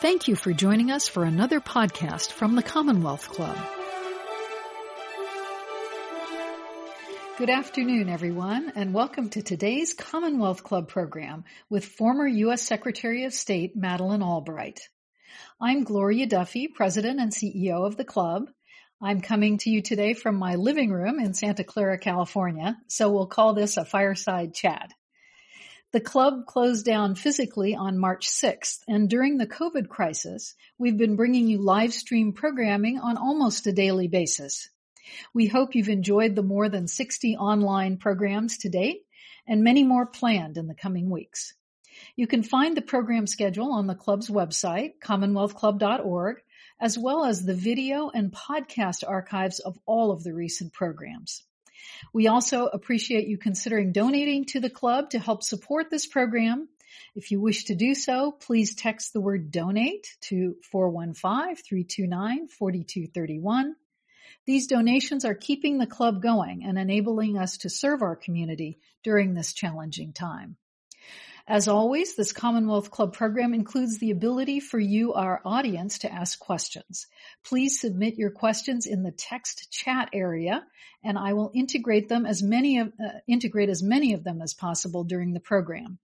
Thank you for joining us for another podcast from the Commonwealth Club. Good afternoon, everyone, and welcome to today's Commonwealth Club program with former U.S. Secretary of State Madeleine Albright. I'm Gloria Duffy, President and CEO of the club. I'm coming to you today from my living room in Santa Clara, California, so we'll call this a fireside chat. The club closed down physically on March 6th, and during the COVID crisis, we've been bringing you live stream programming on almost a daily basis. We hope you've enjoyed the more than 60 online programs to date and many more planned in the coming weeks. You can find the program schedule on the club's website, commonwealthclub.org, as well as the video and podcast archives of all of the recent programs. We also appreciate you considering donating to the club to help support this program. If you wish to do so, please text the word donate to 415-329-4231. These donations are keeping the club going and enabling us to serve our community during this challenging time. As always, this Commonwealth Club program includes the ability for you, our audience, to ask questions. Please submit your questions in the text chat area, and I will integrate them as many of, uh, integrate as many of them as possible during the program.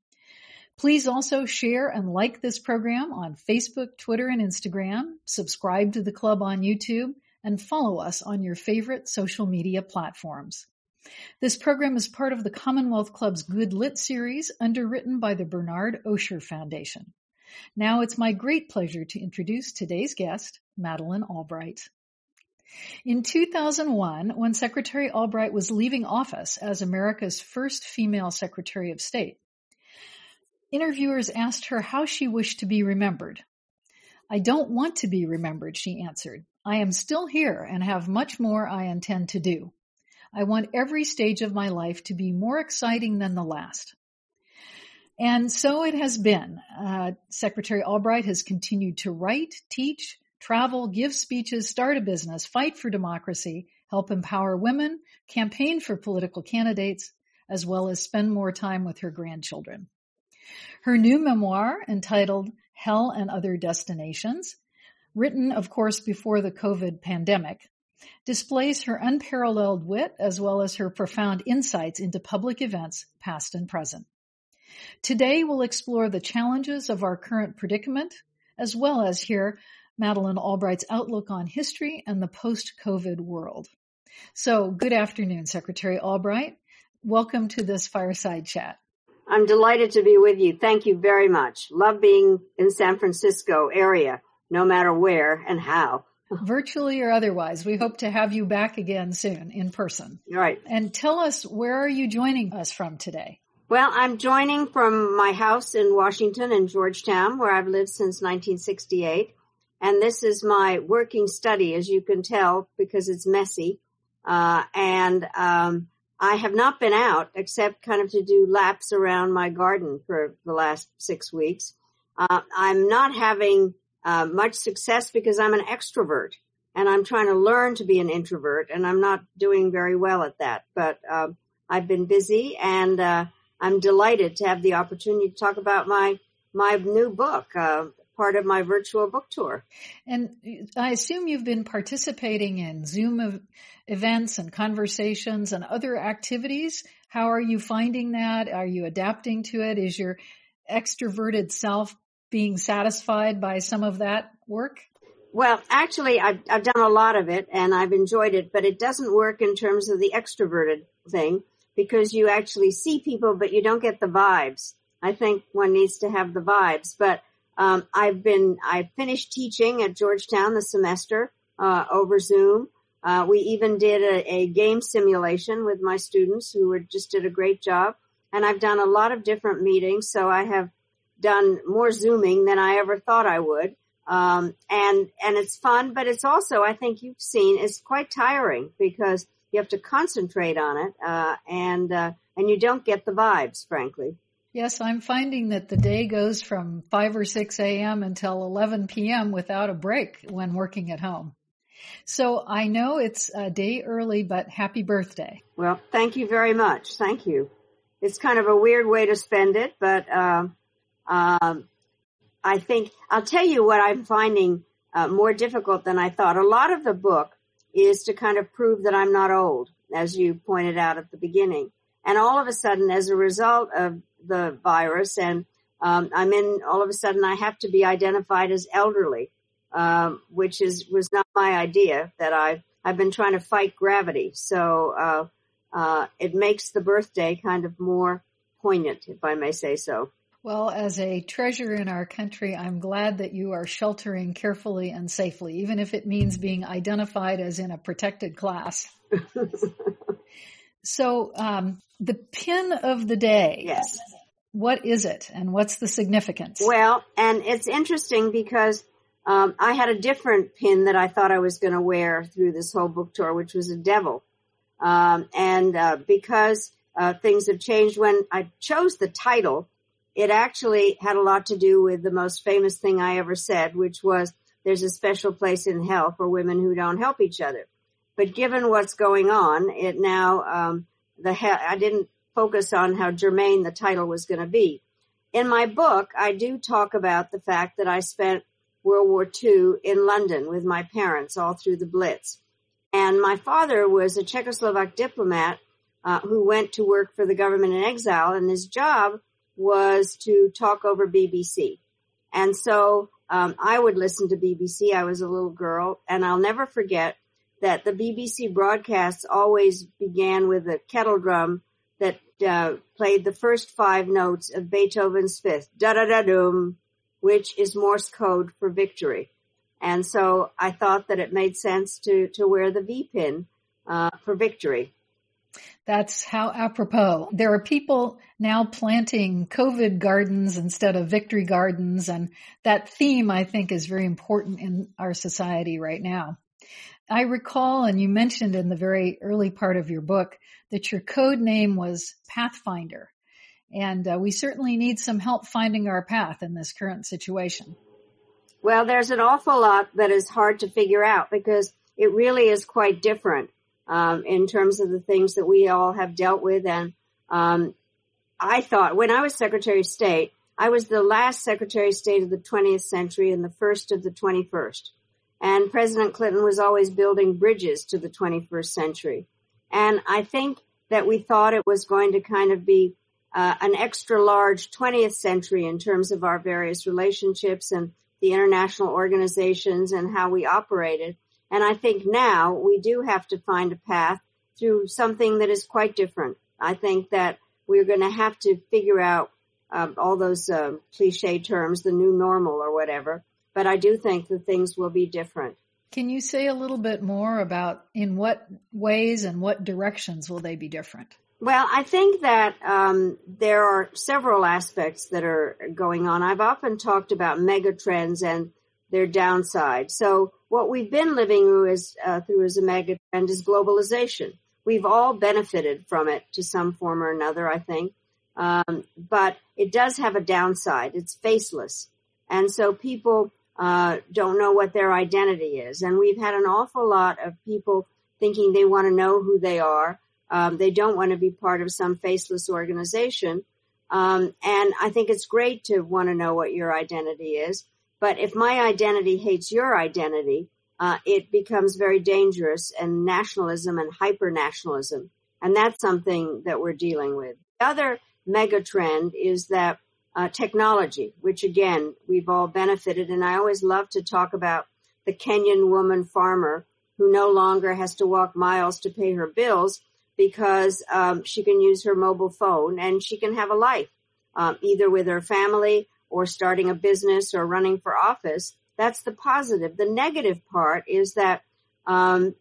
Please also share and like this program on Facebook, Twitter, and Instagram. Subscribe to the club on YouTube and follow us on your favorite social media platforms. This program is part of the Commonwealth Club's Good Lit series underwritten by the Bernard Osher Foundation. Now it's my great pleasure to introduce today's guest, Madeleine Albright. In 2001, when Secretary Albright was leaving office as America's first female Secretary of State, interviewers asked her how she wished to be remembered. I don't want to be remembered, she answered. I am still here and have much more I intend to do. I want every stage of my life to be more exciting than the last. And so it has been. Uh, Secretary Albright has continued to write, teach, travel, give speeches, start a business, fight for democracy, help empower women, campaign for political candidates, as well as spend more time with her grandchildren. Her new memoir, entitled Hell and Other Destinations, written, of course, before the COVID pandemic, displays her unparalleled wit as well as her profound insights into public events, past and present. Today we'll explore the challenges of our current predicament, as well as hear Madeleine Albright's outlook on history and the post-COVID world. So good afternoon, Secretary Albright. Welcome to this fireside chat. I'm delighted to be with you. Thank you very much. Love being in San Francisco area, no matter where and how virtually or otherwise. We hope to have you back again soon in person. Right. And tell us, where are you joining us from today? Well, I'm joining from my house in Washington in Georgetown, where I've lived since 1968. And this is my working study, as you can tell, because it's messy. Uh, and, um, I have not been out except kind of to do laps around my garden for the last six weeks. Uh, I'm not having uh, much success because I'm an extrovert and I'm trying to learn to be an introvert and I'm not doing very well at that. But uh, I've been busy and uh, I'm delighted to have the opportunity to talk about my my new book, uh, part of my virtual book tour. And I assume you've been participating in Zoom ev- events and conversations and other activities. How are you finding that? Are you adapting to it? Is your extroverted self being satisfied by some of that work? Well, actually, I've, I've done a lot of it and I've enjoyed it, but it doesn't work in terms of the extroverted thing because you actually see people, but you don't get the vibes. I think one needs to have the vibes, but um, I've been, I finished teaching at Georgetown the semester uh, over Zoom. Uh, we even did a, a, game simulation with my students who were, just did a great job. And I've done a lot of different meetings, so I have done more zooming than I ever thought I would. Um, and, and it's fun, but it's also, I think you've seen, it's quite tiring because you have to concentrate on it, uh, and, uh, and you don't get the vibes, frankly. Yes, I'm finding that the day goes from 5 or 6 a.m. until 11 p.m. without a break when working at home. So I know it's a day early, but happy birthday. Well, thank you very much. Thank you. It's kind of a weird way to spend it, but, uh, um, I think I'll tell you what I'm finding uh, more difficult than I thought. A lot of the book is to kind of prove that I'm not old, as you pointed out at the beginning. And all of a sudden, as a result of the virus, and um, I'm in, all of a sudden, I have to be identified as elderly, um, which is was not my idea. That I've I've been trying to fight gravity, so uh, uh, it makes the birthday kind of more poignant, if I may say so. Well, as a treasure in our country, I'm glad that you are sheltering carefully and safely, even if it means being identified as in a protected class. so, um, the pin of the day. Yes. What is it and what's the significance? Well, and it's interesting because um, I had a different pin that I thought I was going to wear through this whole book tour, which was a devil. Um, and uh, because uh, things have changed, when I chose the title, it actually had a lot to do with the most famous thing I ever said, which was there's a special place in hell for women who don't help each other. But given what's going on, it now, um, the he- I didn't focus on how germane the title was going to be. In my book, I do talk about the fact that I spent World War II in London with my parents all through the Blitz. And my father was a Czechoslovak diplomat uh, who went to work for the government in exile, and his job was to talk over BBC. And so um, I would listen to BBC. I was a little girl, and I'll never forget that the BBC broadcasts always began with a kettle drum that uh, played the first five notes of Beethoven's Fifth, da da da dum, which is Morse code for victory. And so I thought that it made sense to to wear the V pin uh, for victory. That's how apropos. There are people now planting COVID gardens instead of victory gardens. And that theme, I think, is very important in our society right now. I recall, and you mentioned in the very early part of your book, that your code name was Pathfinder. And uh, we certainly need some help finding our path in this current situation. Well, there's an awful lot that is hard to figure out because it really is quite different um, in terms of the things that we all have dealt with. And um, I thought when I was Secretary of State, I was the last Secretary of State of the 20th century and the first of the 21st. And President Clinton was always building bridges to the 21st century. And I think that we thought it was going to kind of be uh, an extra large 20th century in terms of our various relationships and the international organizations and how we operated. And I think now we do have to find a path through something that is quite different. I think that we're going to have to figure out um, all those uh, cliche terms, the new normal or whatever. But I do think that things will be different. Can you say a little bit more about in what ways and what directions will they be different? Well, I think that um, there are several aspects that are going on. I've often talked about megatrends and their downside. So what we've been living through is uh, through as a mega trend is globalization. We've all benefited from it to some form or another, I think. Um, but it does have a downside. It's faceless. And so people uh, don't know what their identity is. And we've had an awful lot of people thinking they want to know who they are. Um, they don't want to be part of some faceless organization. Um, and I think it's great to want to know what your identity is. But if my identity hates your identity, uh, it becomes very dangerous and nationalism and hyper nationalism. And that's something that we're dealing with. The other mega trend is that uh, technology, which again, we've all benefited. And I always love to talk about the Kenyan woman farmer who no longer has to walk miles to pay her bills because um, she can use her mobile phone and she can have a life, um, either with her family or starting a business or running for office. That's the positive. The negative part is that um,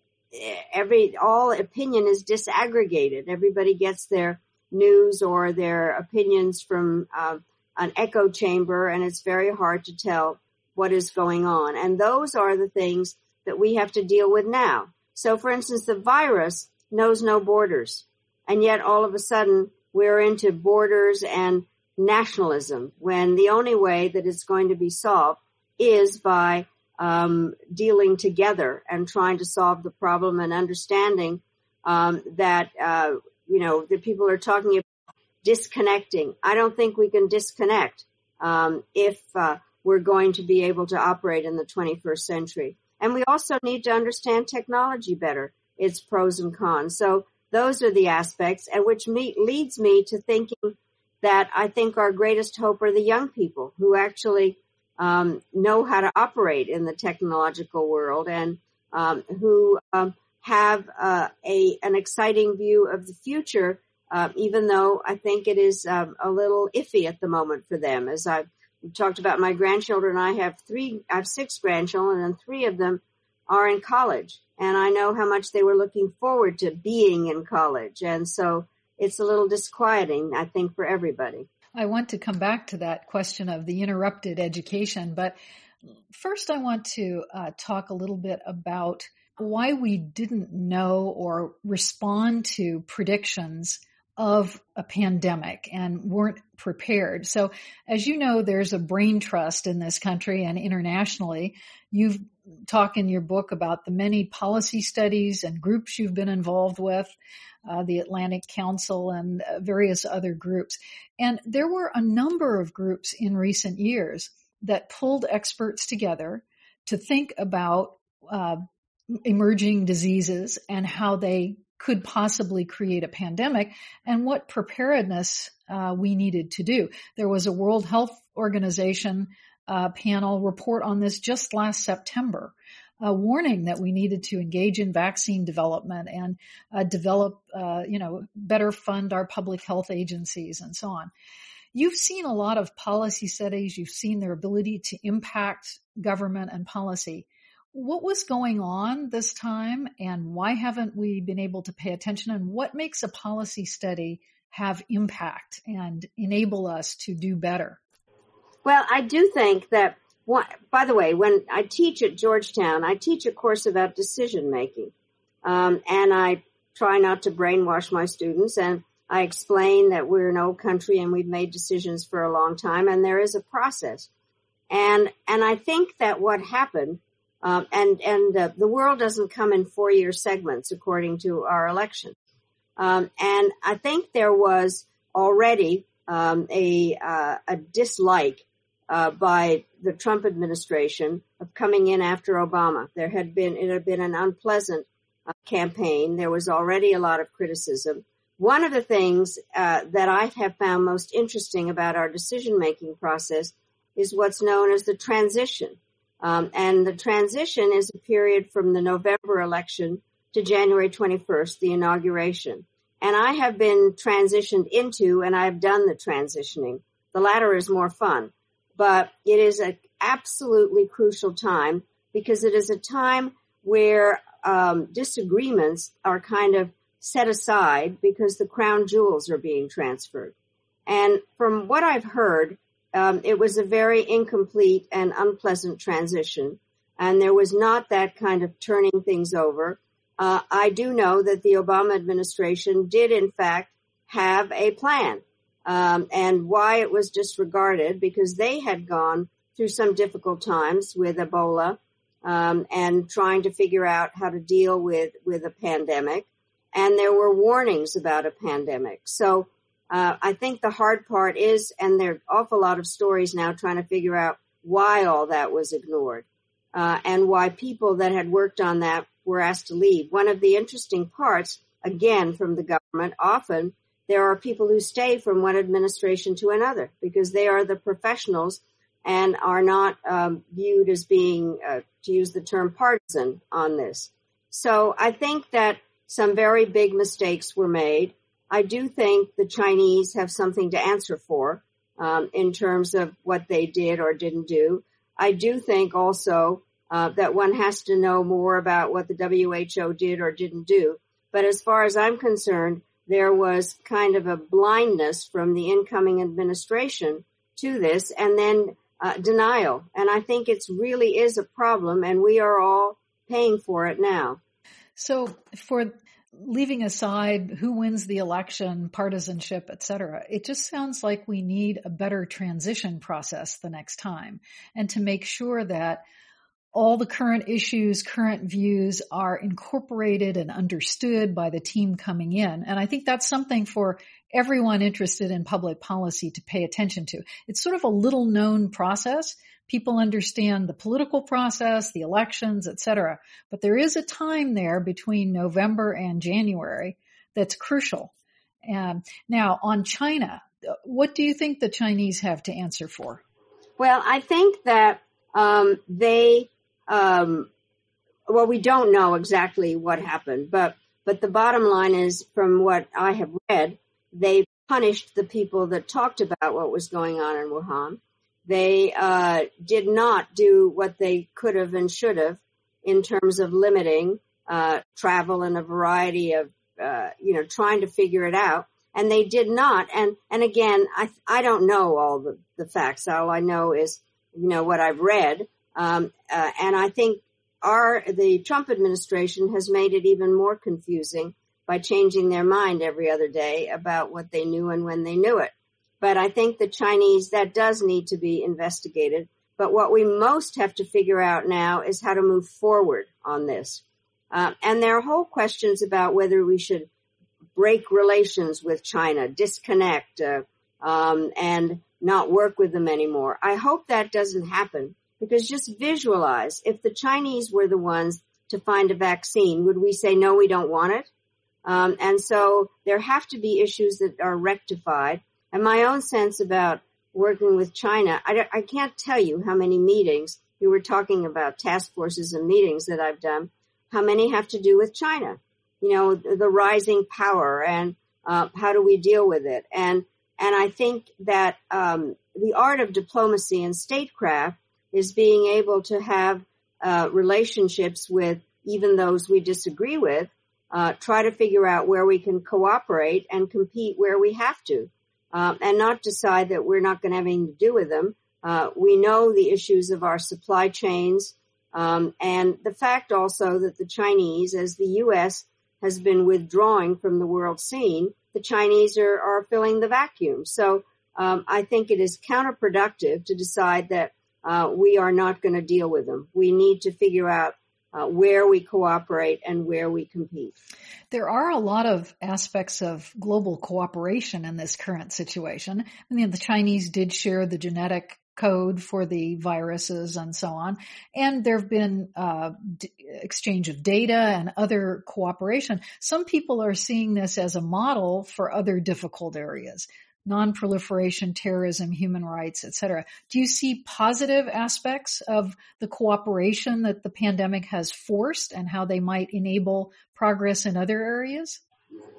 every all opinion is disaggregated. Everybody gets their news or their opinions from uh, an echo chamber, and it's very hard to tell what is going on. And those are the things that we have to deal with now. So, for instance, the virus knows no borders, and yet all of a sudden we're into borders and nationalism when the only way that it's going to be solved is by um, dealing together and trying to solve the problem and understanding um, that uh, you know the people are talking about disconnecting. I don't think we can disconnect um, if uh, we're going to be able to operate in the 21st century. And we also need to understand technology better, its pros and cons. So those are the aspects and which me, leads me to thinking that I think our greatest hope are the young people who actually um, know how to operate in the technological world and um, who um, have uh, a an exciting view of the future, uh, even though I think it is um, a little iffy at the moment for them. As I've talked about my grandchildren, I have three, I have six grandchildren, and three of them are in college, and I know how much they were looking forward to being in college, and so it's a little disquieting, I think, for everybody. I want to come back to that question of the interrupted education, but first I want to uh, talk a little bit about why we didn't know or respond to predictions of a pandemic and weren't prepared. So as you know, there's a brain trust in this country and internationally. You've talked in your book about the many policy studies and groups you've been involved with, uh, the Atlantic Council and uh, various other groups. And there were a number of groups in recent years that pulled experts together to think about uh, emerging diseases and how they could possibly create a pandemic and what preparedness uh, we needed to do. There was a World Health Organization uh, panel report on this just last September, uh, warning that we needed to engage in vaccine development and uh, develop, uh, you know, better fund our public health agencies and so on. You've seen a lot of policy studies. You've seen their ability to impact government and policy what was going on this time and why haven't we been able to pay attention and what makes a policy study have impact and enable us to do better? Well, I do think that, by the way, when I teach at Georgetown, I teach a course about decision making. Um, and I try not to brainwash my students and I explain that we're an old country and we've made decisions for a long time and there is a process. And, and I think that what happened um, and and uh, the world doesn't come in four year segments according to our election. Um, and I think there was already um, a uh, a dislike uh, by the Trump administration of coming in after Obama. There had been it had been an unpleasant uh, campaign. There was already a lot of criticism. One of the things uh, that I have found most interesting about our decision making process is what's known as the transition. Um, and the transition is a period from the November election to January 21st, the inauguration. And I have been transitioned into and I've done the transitioning. The latter is more fun, but it is an absolutely crucial time because it is a time where um, disagreements are kind of set aside because the crown jewels are being transferred. And from what I've heard, um, it was a very incomplete and unpleasant transition, and there was not that kind of turning things over. Uh, I do know that the Obama administration did, in fact, have a plan, um, and why it was disregarded because they had gone through some difficult times with Ebola um, and trying to figure out how to deal with with a pandemic, and there were warnings about a pandemic. So uh, I think the hard part is, and there are an awful lot of stories now trying to figure out why all that was ignored uh, and why people that had worked on that were asked to leave. One of the interesting parts, again, from the government, often there are people who stay from one administration to another because they are the professionals and are not um, viewed as being, uh, to use the term, partisan on this. So I think that some very big mistakes were made. I do think the Chinese have something to answer for um, in terms of what they did or didn't do. I do think also uh, that one has to know more about what the WHO did or didn't do. But as far as I'm concerned, there was kind of a blindness from the incoming administration to this and then uh, denial. And I think it really is a problem and we are all paying for it now. So for leaving aside who wins the election, partisanship, etc., it just sounds like we need a better transition process the next time and to make sure that all the current issues, current views are incorporated and understood by the team coming in. And I think that's something for everyone interested in public policy to pay attention to. It's sort of a little known process. People understand the political process, the elections, etc. But there is a time there between November and January that's crucial. Um, now on China, what do you think the Chinese have to answer for? Well, I think that um, they, um, well, we don't know exactly what happened, but but the bottom line is, from what I have read, they punished the people that talked about what was going on in Wuhan. They uh, did not do what they could have and should have in terms of limiting uh, travel and a variety of, uh, you know, trying to figure it out. And they did not. And and again, I I don't know all the the facts. All I know is, you know, what I've read. Um, uh, and I think our the Trump administration has made it even more confusing by changing their mind every other day about what they knew and when they knew it. But I think the Chinese that does need to be investigated. But what we most have to figure out now is how to move forward on this. Uh, and there are whole questions about whether we should break relations with China, disconnect, uh, um, and not work with them anymore. I hope that doesn't happen because just visualize if the Chinese were the ones to find a vaccine, would we say, no, we don't want it? Um, and so there have to be issues that are rectified. And my own sense about working with China, I, I can't tell you how many meetings you were talking about task forces and meetings that I've done, how many have to do with China, you know, the rising power and uh, how do we deal with it? And and I think that um, the art of diplomacy and statecraft is being able to have uh, relationships with even those we disagree with, uh, try to figure out where we can cooperate and compete where we have to, um, and not decide that we're not going to have anything to do with them. Uh, we know the issues of our supply chains, um, and the fact also that the Chinese, as the U.S. has been withdrawing from the world scene, the Chinese are, are filling the vacuum. So um, I think it is counterproductive to decide that uh, we are not going to deal with them. We need to figure out uh, where we cooperate and where we compete. There are a lot of aspects of global cooperation in this current situation. I mean, the Chinese did share the genetic code for the viruses and so on. And there have been uh, d- exchange of data and other cooperation. Some people are seeing this as a model for other difficult areas non-proliferation, terrorism, human rights, etc. Do you see positive aspects of the cooperation that the pandemic has forced and how they might enable progress in other areas?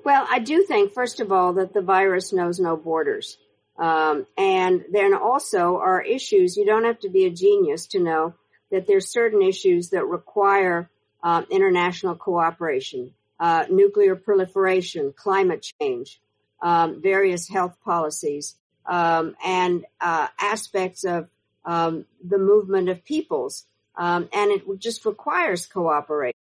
Well, I do think, first of all, that the virus knows no borders. Um, and then also are issues, you don't have to be a genius to know that there's certain issues that require uh, international cooperation. Uh, nuclear proliferation, climate change, um, various health policies um, and uh, aspects of um, the movement of peoples, um, and it just requires cooperation.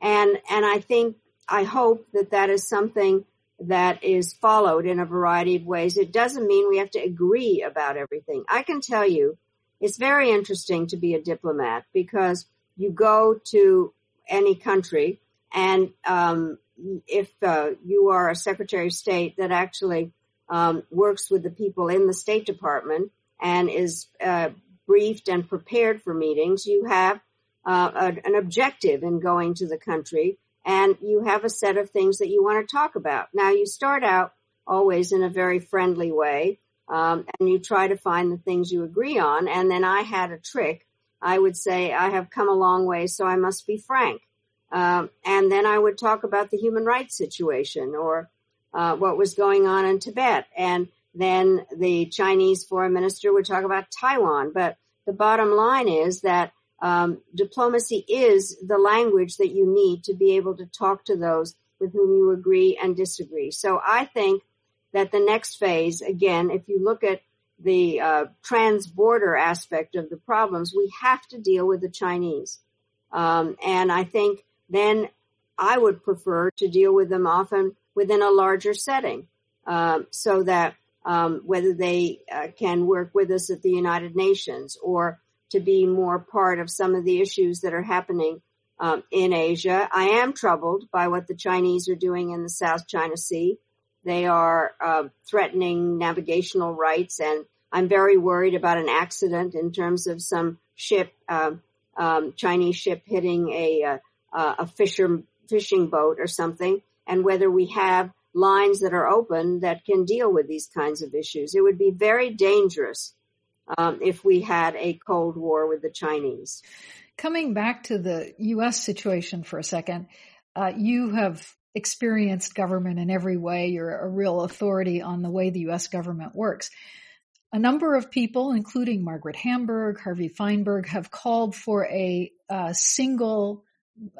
And and I think I hope that that is something that is followed in a variety of ways. It doesn't mean we have to agree about everything. I can tell you, it's very interesting to be a diplomat because you go to any country and um, if uh, you are a Secretary of State that actually um, works with the people in the State Department and is uh, briefed and prepared for meetings, you have uh, a, an objective in going to the country, and you have a set of things that you want to talk about. Now, you start out always in a very friendly way, um, and you try to find the things you agree on. And then I had a trick. I would say, I have come a long way, so I must be frank. Um, and then I would talk about the human rights situation or uh, what was going on in Tibet. And then the Chinese foreign minister would talk about Taiwan. But the bottom line is that um, diplomacy is the language that you need to be able to talk to those with whom you agree and disagree. So I think that the next phase, again, if you look at the uh, trans-border aspect of the problems, we have to deal with the Chinese. Um, and I think then I would prefer to deal with them often within a larger setting, um, so that um, whether they uh, can work with us at the United Nations or to be more part of some of the issues that are happening um, in Asia. I am troubled by what the Chinese are doing in the South China Sea. They are uh, threatening navigational rights, and I'm very worried about an accident in terms of some ship, uh, um, Chinese ship hitting a uh, a fisher fishing boat or something, and whether we have lines that are open that can deal with these kinds of issues. It would be very dangerous um, if we had a Cold War with the Chinese. Coming back to the U.S. situation for a second, uh, you have experienced government in every way. You're a real authority on the way the U.S. government works. A number of people, including Margaret Hamburg, Harvey Fineberg, have called for a, a single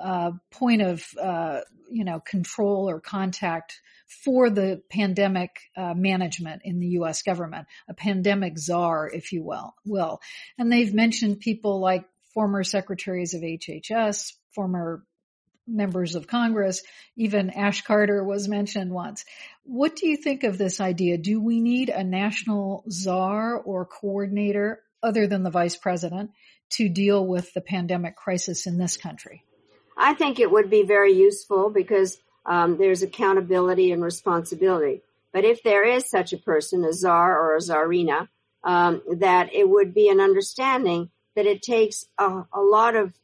uh, point of, uh, you know, control or contact for the pandemic uh, management in the U.S. government, a pandemic czar, if you will. Will, and they've mentioned people like former secretaries of HHS, former members of Congress, even Ash Carter was mentioned once. What do you think of this idea? Do we need a national czar or coordinator other than the vice president to deal with the pandemic crisis in this country? I think it would be very useful because um, there's accountability and responsibility. But if there is such a person, a czar or a czarina, um, that it would be an understanding that it takes a, a lot of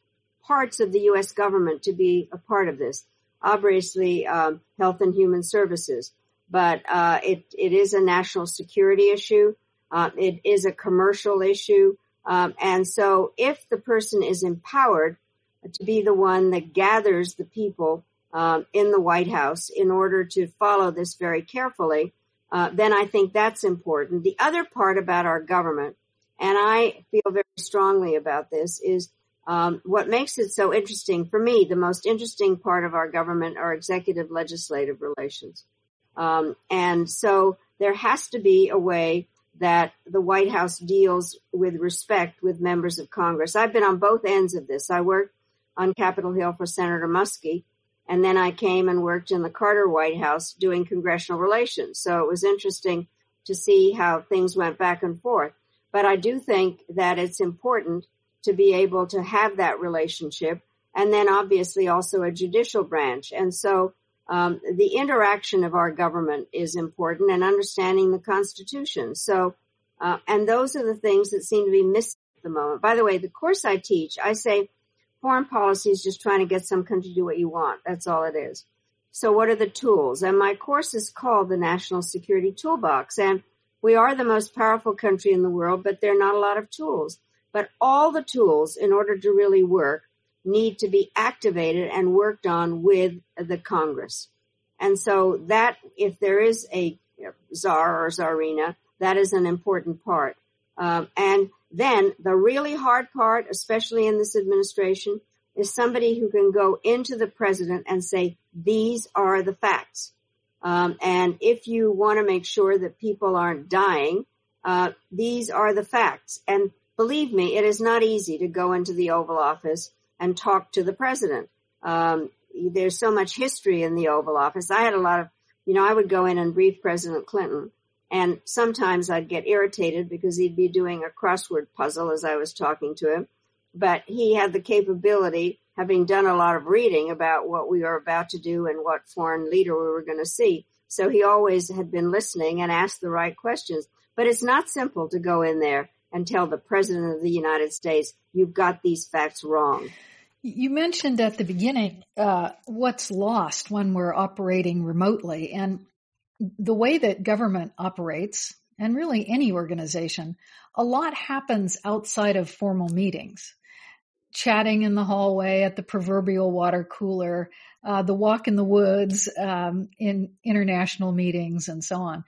parts of the U.S. government to be a part of this. Obviously, um, health and human services, but uh, it it is a national security issue. Uh, it is a commercial issue, um, and so if the person is empowered to be the one that gathers the people um, in the White House in order to follow this very carefully, uh, then I think that's important. The other part about our government, and I feel very strongly about this, is um, what makes it so interesting for me, the most interesting part of our government are executive legislative relations. Um, and so there has to be a way that the White House deals with respect with members of Congress. I've been on both ends of this. I worked on Capitol Hill for Senator Muskie, and then I came and worked in the Carter White House doing congressional relations. So it was interesting to see how things went back and forth. But I do think that it's important to be able to have that relationship. And then obviously also a judicial branch. And so um, the interaction of our government is important and understanding the Constitution. So, uh, and those are the things that seem to be missing at the moment. By the way, the course I teach, I say foreign policy is just trying to get some country to do what you want. That's all it is. So what are the tools? And my course is called the National Security Toolbox. And we are the most powerful country in the world, but there are not a lot of tools. But all the tools, in order to really work, need to be activated and worked on with the Congress. And so that, if there is a czar or czarina, that is an important part. Um, and then the really hard part, especially in this administration, is somebody who can go into the president and say, these are the facts. Um, and if you want to make sure that people aren't dying, uh, these are the facts. And believe me, it is not easy to go into the Oval Office and talk to the president. Um, there's so much history in the Oval Office. I had a lot of, you know, I would go in and brief President Clinton, and sometimes I'd get irritated because he'd be doing a crossword puzzle as I was talking to him. But he had the capability, having done a lot of reading about what we were about to do and what foreign leader we were going to see. So he always had been listening and asked the right questions. But it's not simple to go in there and tell the President of the United States, you've got these facts wrong. You mentioned at the beginning uh, what's lost when we're operating remotely. And the way that government operates, and really any organization, a lot happens outside of formal meetings. Chatting in the hallway at the proverbial water cooler, uh, the walk in the woods um, in international meetings, and so on.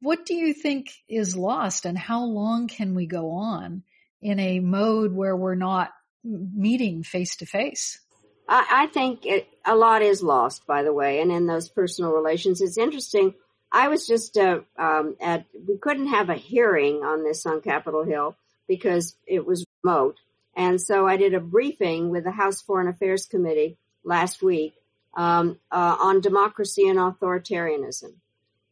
What do you think is lost and how long can we go on in a mode where we're not meeting face to face? I think it, a lot is lost, by the way, and in those personal relations. It's interesting. I was just uh, um, at, we couldn't have a hearing on this on Capitol Hill because it was remote. And so I did a briefing with the House Foreign Affairs Committee last week um, uh, on democracy and authoritarianism.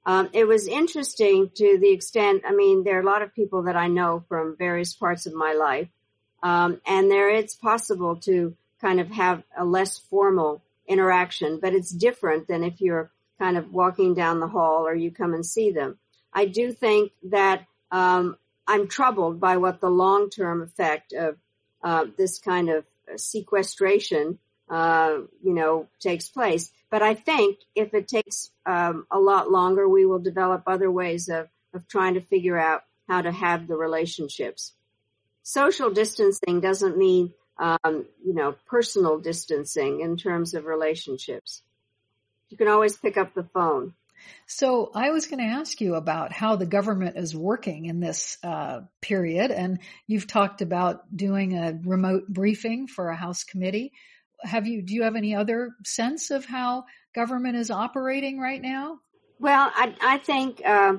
Um, it was interesting to the extent, I mean, there are a lot of people that I know from various parts of my life. Um, and there it's possible to kind of have a less formal interaction, but it's different than if you're kind of walking down the hall or you come and see them. I do think that um, I'm troubled by what the long-term effect of uh, this kind of sequestration, uh, you know, takes place. But I think if it takes um, a lot longer, we will develop other ways of of trying to figure out how to have the relationships. Social distancing doesn't mean, um, you know, personal distancing in terms of relationships. You can always pick up the phone. So I was going to ask you about how the government is working in this uh, period, and you've talked about doing a remote briefing for a House committee. Have you? Do you have any other sense of how government is operating right now? Well, I, I think uh,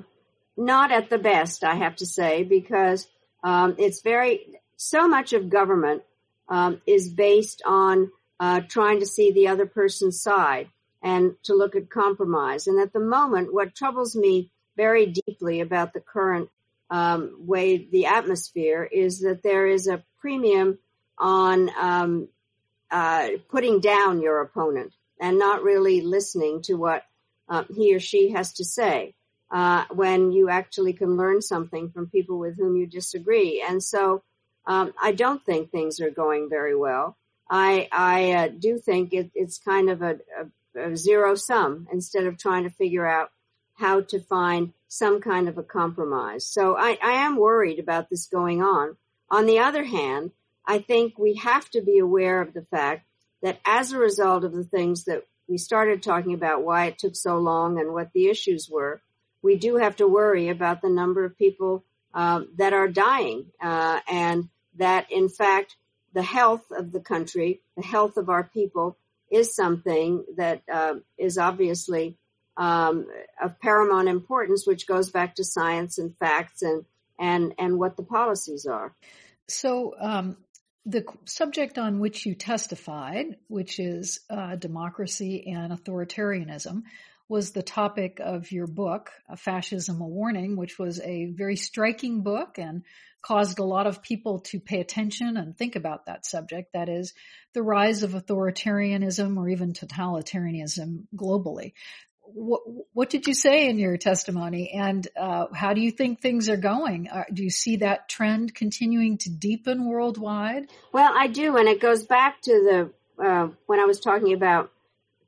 not at the best, I have to say, because um, it's very so much of government um, is based on uh, trying to see the other person's side and to look at compromise. And at the moment, what troubles me very deeply about the current um, way the atmosphere is that there is a premium on um, uh, putting down your opponent and not really listening to what uh, he or she has to say uh, when you actually can learn something from people with whom you disagree. And so um, I don't think things are going very well. I I uh, do think it, it's kind of a, a, zero sum instead of trying to figure out how to find some kind of a compromise. So I, I am worried about this going on. On the other hand, I think we have to be aware of the fact that as a result of the things that we started talking about, why it took so long and what the issues were, we do have to worry about the number of people um, that are dying, uh, and that in fact the health of the country, the health of our people, is something that uh, is obviously um, of paramount importance, which goes back to science and facts and and and what the policies are. So. Um, the subject on which you testified, which is uh, democracy and authoritarianism, was the topic of your book, Fascism a Warning, which was a very striking book and caused a lot of people to pay attention and think about that subject. That is the rise of authoritarianism or even totalitarianism globally. What, what did you say in your testimony and uh, how do you think things are going? Uh, do you see that trend continuing to deepen worldwide? Well, I do, and it goes back to the uh, when I was talking about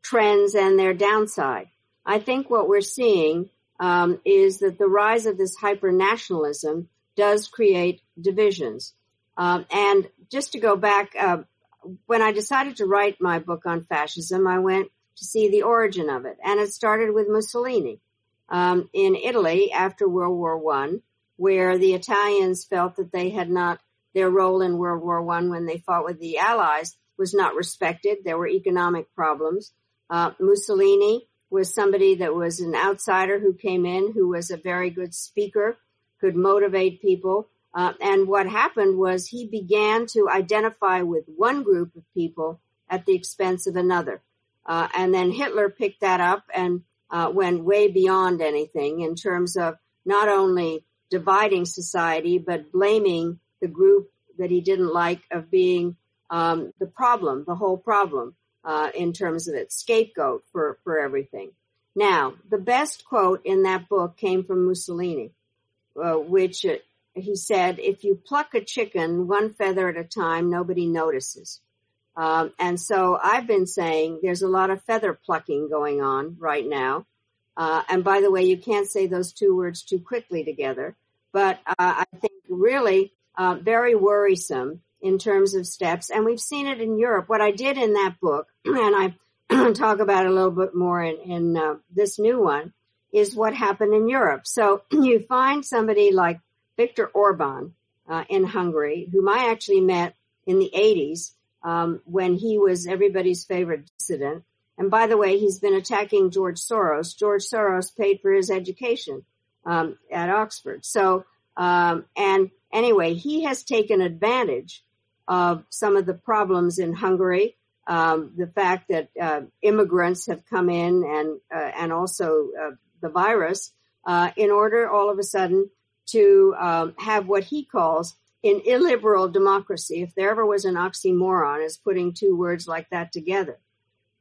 trends and their downside. I think what we're seeing um, is that the rise of this hyper nationalism does create divisions. Um, and just to go back, uh, when I decided to write my book on fascism, I went to see the origin of it, and it started with Mussolini um, in Italy after World War One, where the Italians felt that they had not their role in World War One when they fought with the Allies was not respected. There were economic problems. Uh, Mussolini was somebody that was an outsider who came in, who was a very good speaker, could motivate people. Uh, and what happened was he began to identify with one group of people at the expense of another. Uh, and then Hitler picked that up and uh, went way beyond anything in terms of not only dividing society, but blaming the group that he didn't like of being um, the problem, the whole problem uh, in terms of its scapegoat for, for everything. Now, the best quote in that book came from Mussolini, uh, which uh, he said, if you pluck a chicken one feather at a time, nobody notices. Um, and so I've been saying there's a lot of feather plucking going on right now. Uh, and by the way, you can't say those two words too quickly together, but uh, I think really uh, very worrisome in terms of steps. And we've seen it in Europe. What I did in that book, and I talk about it a little bit more in, in uh, this new one, is what happened in Europe. So you find somebody like Viktor Orban uh, in Hungary, whom I actually met in the 80s um, when he was everybody's favorite dissident. And by the way, he's been attacking George Soros. George Soros paid for his education um, at Oxford. So, um, and anyway, he has taken advantage of some of the problems in Hungary, um, the fact that uh, immigrants have come in and uh, and also uh, the virus, uh, in order all of a sudden to um, have what he calls an illiberal democracy. If there ever was an oxymoron, is putting two words like that together.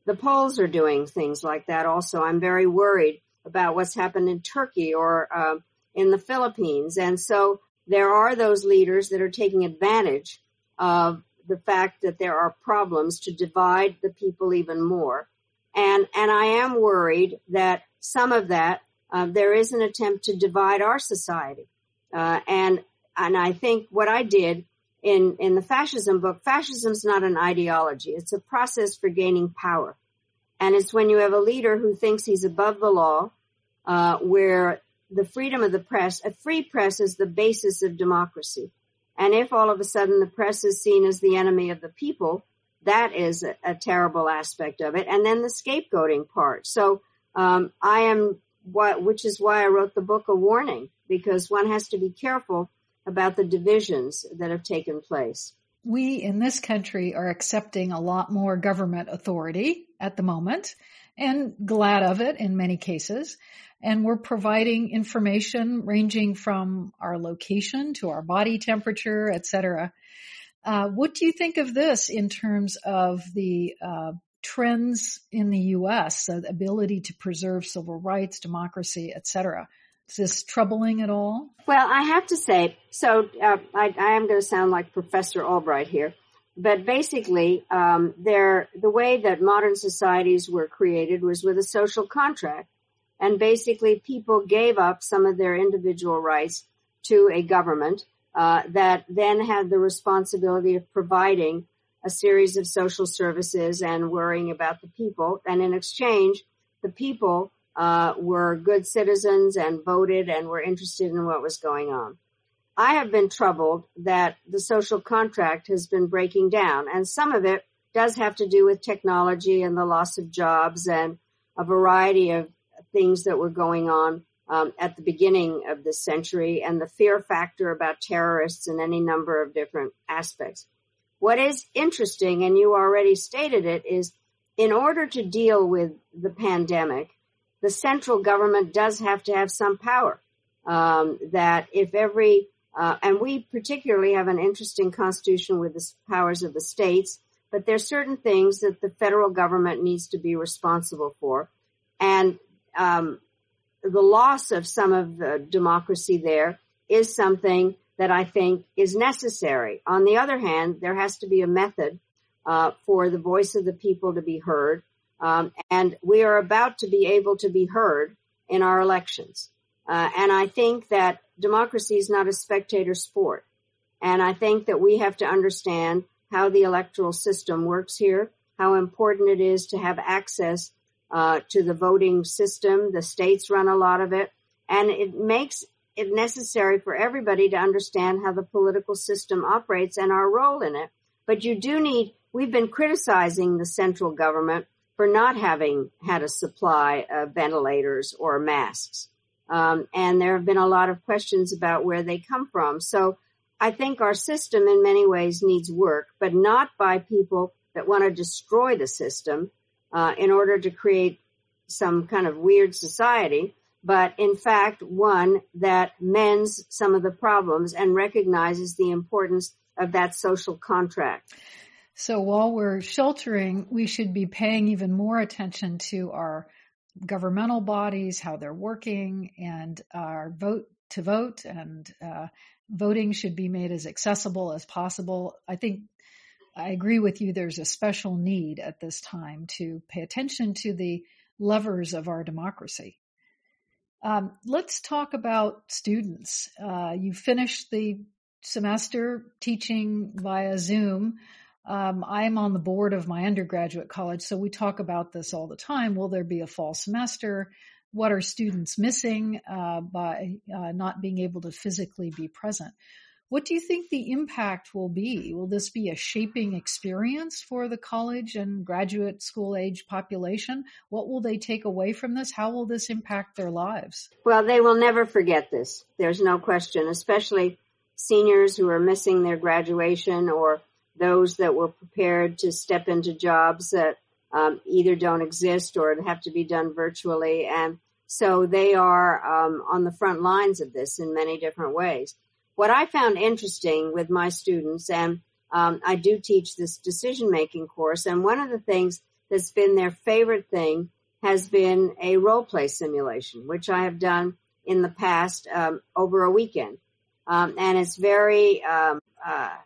the Poles are doing things like that also. I'm very worried about what's happened in Turkey or uh, in the Philippines. And so there are those leaders that are taking advantage of the fact that there are problems to divide the people even more. And, and I am worried that some of that, uh, there is an attempt to divide our society. Uh, and, and I think what I did in, in the fascism book, fascism is not an ideology. It's a process for gaining power. And it's when you have a leader who thinks he's above the law, uh, where the freedom of the press, a free press is the basis of democracy. And if all of a sudden the press is seen as the enemy of the people, that is a, a terrible aspect of it. And then the scapegoating part. So, um, I am what, which is why I wrote the book, A Warning, because one has to be careful about the divisions that have taken place. We in this country are accepting a lot more government authority at the moment and glad of it in many cases. And we're providing information ranging from our location to our body temperature, etc. Uh, what do you think of this in terms of the uh, trends in the U.S., the ability to preserve civil rights, democracy, etc.? Is this troubling at all? Well, I have to say, so uh, I, I, am going to sound like Professor Albright here, but basically, um, the way that modern societies were created was with a social contract, and basically, people gave up some of their individual rights to a government uh, that then had the responsibility of providing a series of social services and worrying about the people, and in exchange, the people uh, were good citizens and voted and were interested in what was going on. I have been troubled that the social contract has been breaking down, and some of it does have to do with technology and the loss of jobs and a variety of things that were going on um, at the beginning of this century and the fear factor about terrorists and any number of different aspects. What is interesting, and you already stated it, is in order to deal with the pandemic, the central government does have to have some power. Um, that if every uh, and we particularly have an interesting constitution with the powers of the states, but there are certain things that the federal government needs to be responsible for, and um, the loss of some of the democracy there is something that I think is necessary. On the other hand, there has to be a method uh, for the voice of the people to be heard um, and we are about to be able to be heard in our elections. Uh, and I think that democracy is not a spectator sport. And I think that we have to understand how the electoral system works here, how important it is to have access uh, to the voting system. The states run a lot of it. And it makes it necessary for everybody to understand how the political system operates and our role in it. But you do need, we've been criticizing the central government for not having had a supply of ventilators or masks. Um, and there have been a lot of questions about where they come from. So I think our system in many ways needs work, but not by people that want to destroy the system uh, in order to create some kind of weird society, but in fact one that mends some of the problems and recognizes the importance of that social contract. So while we're sheltering, we should be paying even more attention to our governmental bodies, how they're working, and our vote to vote and uh, voting should be made as accessible as possible. I think I agree with you. There's a special need at this time to pay attention to the levers of our democracy. Um, let's talk about students. Uh, you finished the semester teaching via Zoom. Um, I'm on the board of my undergraduate college, so we talk about this all the time. Will there be a fall semester? What are students missing uh, by uh, not being able to physically be present? What do you think the impact will be? Will this be a shaping experience for the college and graduate school age population? What will they take away from this? How will this impact their lives? Well, they will never forget this. There's no question, especially seniors who are missing their graduation or those that were prepared to step into jobs that um, either don't exist or have to be done virtually. And so they are um, on the front lines of this in many different ways. What I found interesting with my students, and um, I do teach this decision making course, and one of the things that's been their favorite thing has been a role play simulation, which I have done in the past um, over a weekend. Um, and it's very um, uh,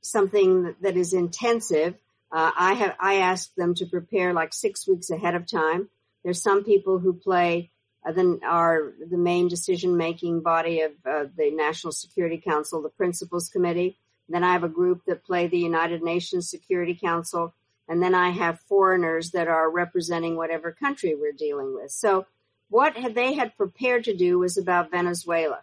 something that is intensive. Uh, I have I asked them to prepare like six weeks ahead of time. There's some people who play uh, the, are the main decision making body of uh, the National Security Council, the Principals Committee. Then I have a group that play the United Nations Security Council. And then I have foreigners that are representing whatever country we're dealing with. So what they had prepared to do was about Venezuela.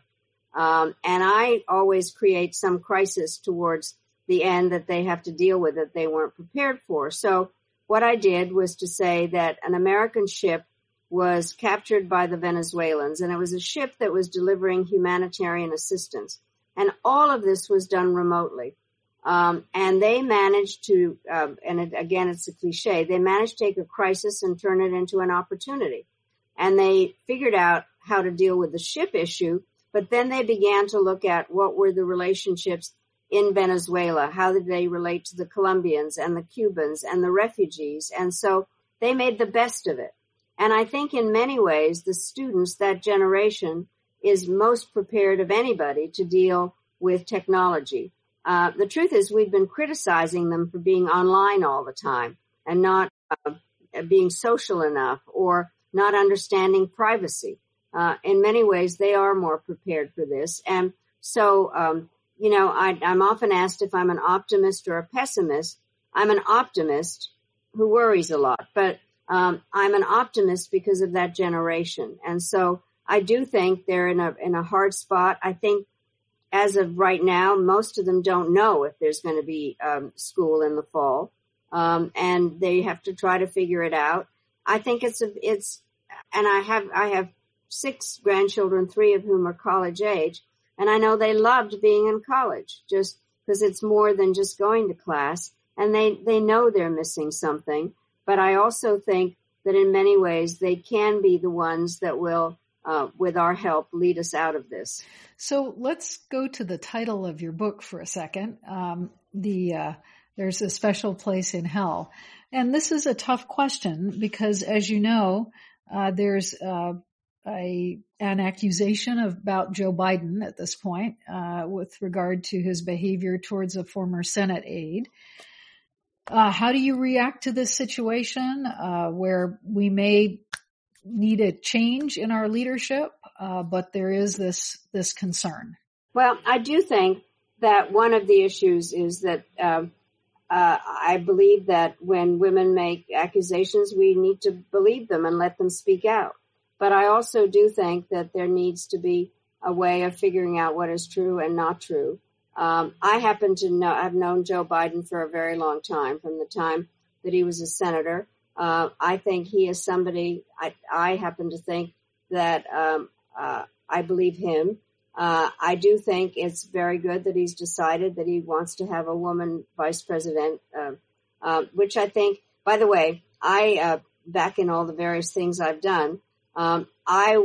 Um, and I always create some crisis towards the end that they have to deal with that they weren't prepared for. So what I did was to say that an American ship was captured by the Venezuelans and it was a ship that was delivering humanitarian assistance. And all of this was done remotely. Um, and they managed to, uh, and it, again, it's a cliche, they managed to take a crisis and turn it into an opportunity. And they figured out how to deal with the ship issue, but then they began to look at what were the relationships in Venezuela, how did they relate to the Colombians and the Cubans and the refugees. And so they made the best of it. And I think in many ways, the students, that generation, is most prepared of anybody to deal with technology. Uh, the truth is we've been criticizing them for being online all the time and not uh, being social enough or not understanding privacy. Uh, in many ways, they are more prepared for this. And so, um, you know, I, I'm often asked if I'm an optimist or a pessimist. I'm an optimist who worries a lot, but um, I'm an optimist because of that generation. And so I do think they're in a in a hard spot. I think as of right now, most of them don't know if there's going to be um, school in the fall, um, and they have to try to figure it out. I think it's a it's, and I have I have six grandchildren, three of whom are college age, and I know they loved being in college just because it's more than just going to class, and they they know they're missing something. But I also think that in many ways they can be the ones that will uh, with our help, lead us out of this. So let's go to the title of your book for a second. Um, the uh, there's a special place in hell, and this is a tough question because, as you know, uh, there's uh, a an accusation about Joe Biden at this point uh, with regard to his behavior towards a former Senate aide. Uh, how do you react to this situation uh, where we may need a change in our leadership, uh, but there is this this concern. Well, I do think that one of the issues is that um, uh, I believe that when women make accusations, we need to believe them and let them speak out. But I also do think that there needs to be a way of figuring out what is true and not true. Um, I happen to know I've known Joe Biden for a very long time, from the time that he was a senator. Uh, I think he is somebody, I, I happen to think that um, uh, I believe him. Uh, I do think it's very good that he's decided that he wants to have a woman vice president, uh, uh, which I think, by the way, I, uh, back in all the various things I've done, um, I,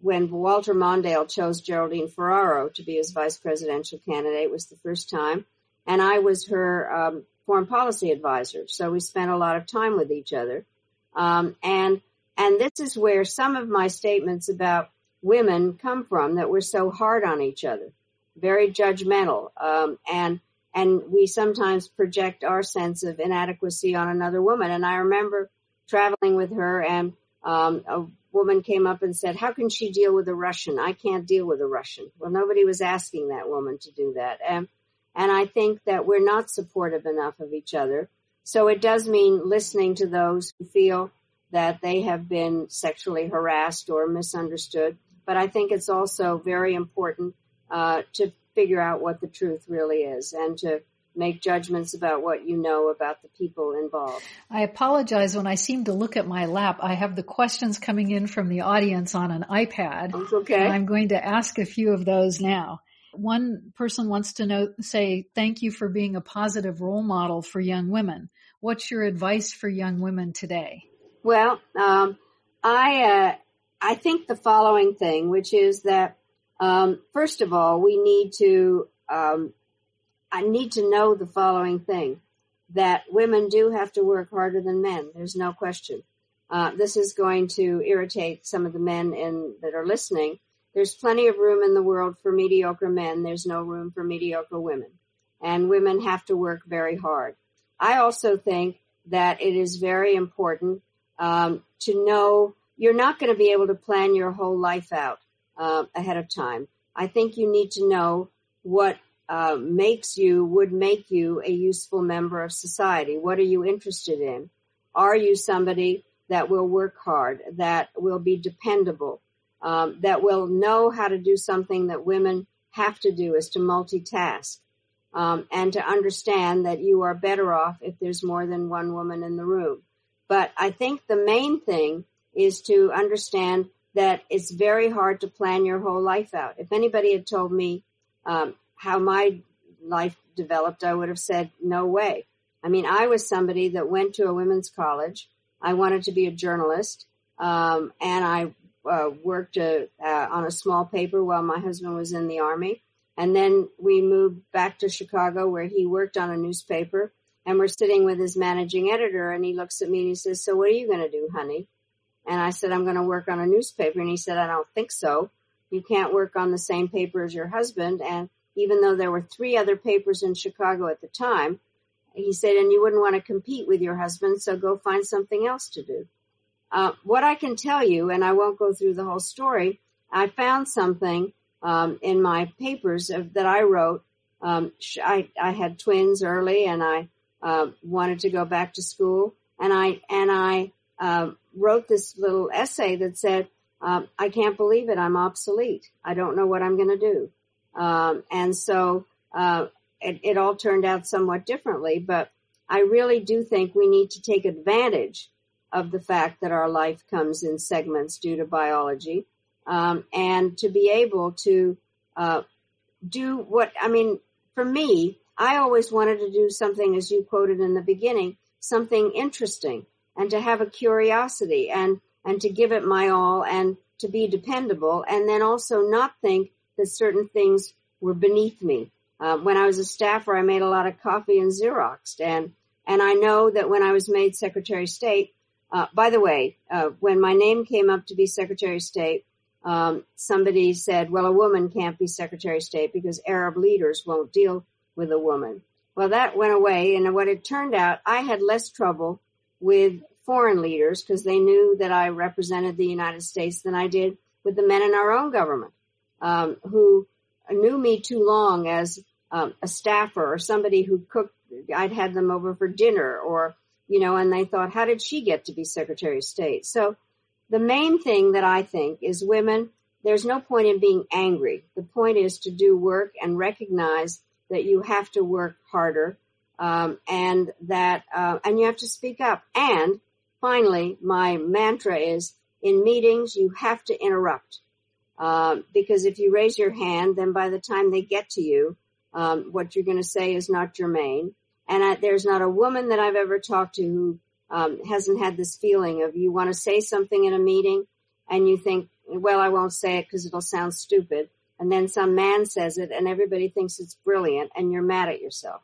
when Walter Mondale chose Geraldine Ferraro to be his vice presidential candidate was the first time, and I was her um, foreign policy advisor. So we spent a lot of time with each other. Um, and, and this is where some of my statements about women come from that we're so hard on each other, very judgmental. Um, and, and we sometimes project our sense of inadequacy on another woman. And I remember traveling with her and, um, a woman came up and said, how can she deal with a Russian? I can't deal with a Russian. Well, nobody was asking that woman to do that. And and I think that we're not supportive enough of each other. So it does mean listening to those who feel that they have been sexually harassed or misunderstood. But I think it's also very important uh, to figure out what the truth really is and to make judgments about what you know about the people involved. I apologize when I seem to look at my lap. I have the questions coming in from the audience on an iPad. okay. I'm going to ask a few of those now one person wants to know, say, thank you for being a positive role model for young women. What's your advice for young women today? Well, um, I, uh, I think the following thing, which is that, um, first of all, we need to, um, I need to know the following thing. that women do have to work harder than men. There's no question. Uh, this is going to irritate some of the men in, that are listening. There's plenty of room in the world for mediocre men. There's no room for mediocre women. And women have to work very hard. I also think that it is very important um, to know you're not going to be able to plan your whole life out uh, ahead of time. I think you need to know what uh, makes you, would make you a useful member of society. What are you interested in? Are you somebody that will work hard, that will be dependable, um, that will know how to do something that women have to do is to multitask, um, and to understand that you are better off if there's more than one woman in the room. But I think the main thing is to understand that it's very hard to plan your whole life out. If anybody had told me um, how my life developed, I would have said, no way. I mean, I was somebody that went to a women's college. I wanted to be a journalist, um, and I uh, worked uh, uh, on a small paper while my husband was in the army. And then we moved back to Chicago where he worked on a newspaper and we're sitting with his managing editor and he looks at me and he says, so what are you going to do, honey? And I said, I'm going to work on a newspaper. And he said, I don't think so. You can't work on the same paper as your husband. And even though there were three other papers in Chicago at the time, he said, and you wouldn't want to compete with your husband, so go find something else to do. Uh, what I can tell you, and I won't go through the whole story, I found something um, in my papers of, that I wrote. Um, I, I had twins early, and I uh, wanted to go back to school, and I and I uh, wrote this little essay that said, um, "I can't believe it. I'm obsolete. I don't know what I'm going to do." Um, and so uh, it, it all turned out somewhat differently, but I really do think we need to take advantage of the fact that our life comes in segments due to biology, um, and to be able to uh, do what I mean. For me, I always wanted to do something, as you quoted in the beginning, something interesting, and to have a curiosity, and and to give it my all, and to be dependable, and then also not think that certain things were beneath me. Uh, when I was a staffer, I made a lot of coffee and Xeroxed, and and I know that when I was made Secretary of State, uh, by the way, uh, when my name came up to be Secretary of State, um, somebody said, "Well, a woman can't be Secretary of State because Arab leaders won't deal with a woman." Well, that went away, and what it turned out, I had less trouble with foreign leaders because they knew that I represented the United States than I did with the men in our own government um, who knew me too long as um, a staffer or somebody who cooked. I'd had them over for dinner or, you know, and they thought, how did she get to be Secretary of State? So the main thing that I think is women, there's no point in being angry. The point is to do work and recognize that you have to work harder. Um, and that, uh, and you have to speak up. And finally, my mantra is in meetings, you have to interrupt. Um, because if you raise your hand, then by the time they get to you, um, what you're going to say is not germane. And I, there's not a woman that I've ever talked to who um, hasn't had this feeling of you want to say something in a meeting and you think, well, I won't say it because it'll sound stupid. And then some man says it and everybody thinks it's brilliant and you're mad at yourself.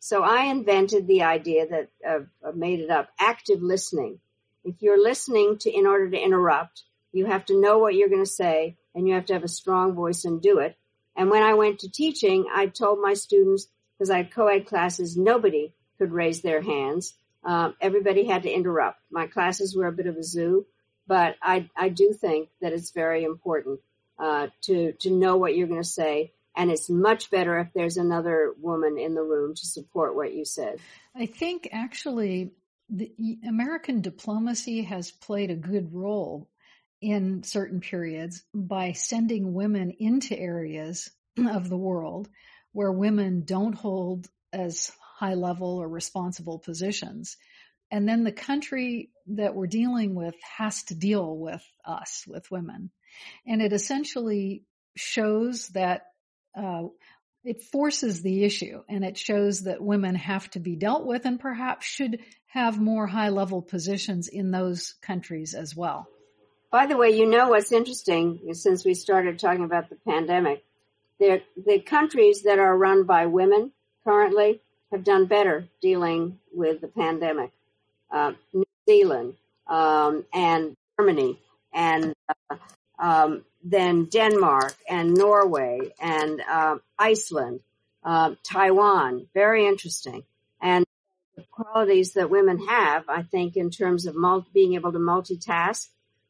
So I invented the idea that uh, made it up, active listening. If you're listening to in order to interrupt, you have to know what you're going to say and you have to have a strong voice and do it. And when I went to teaching, I told my students, because I had co-ed classes, nobody could raise their hands. Um, everybody had to interrupt. My classes were a bit of a zoo, but I, I do think that it's very important uh, to to know what you're going to say, and it's much better if there's another woman in the room to support what you said. I think actually the American diplomacy has played a good role in certain periods by sending women into areas of the world where women don't hold as high level or responsible positions. And then the country that we're dealing with has to deal with us, with women. And it essentially shows that uh, it forces the issue and it shows that women have to be dealt with and perhaps should have more high level positions in those countries as well. By the way, you know what's interesting since we started talking about the pandemic? The, the countries that are run by women currently have done better dealing with the pandemic. Uh, New Zealand um, and Germany and uh, um, then Denmark and Norway and uh, Iceland, uh, Taiwan. Very interesting. And the qualities that women have, I think, in terms of multi- being able to multitask,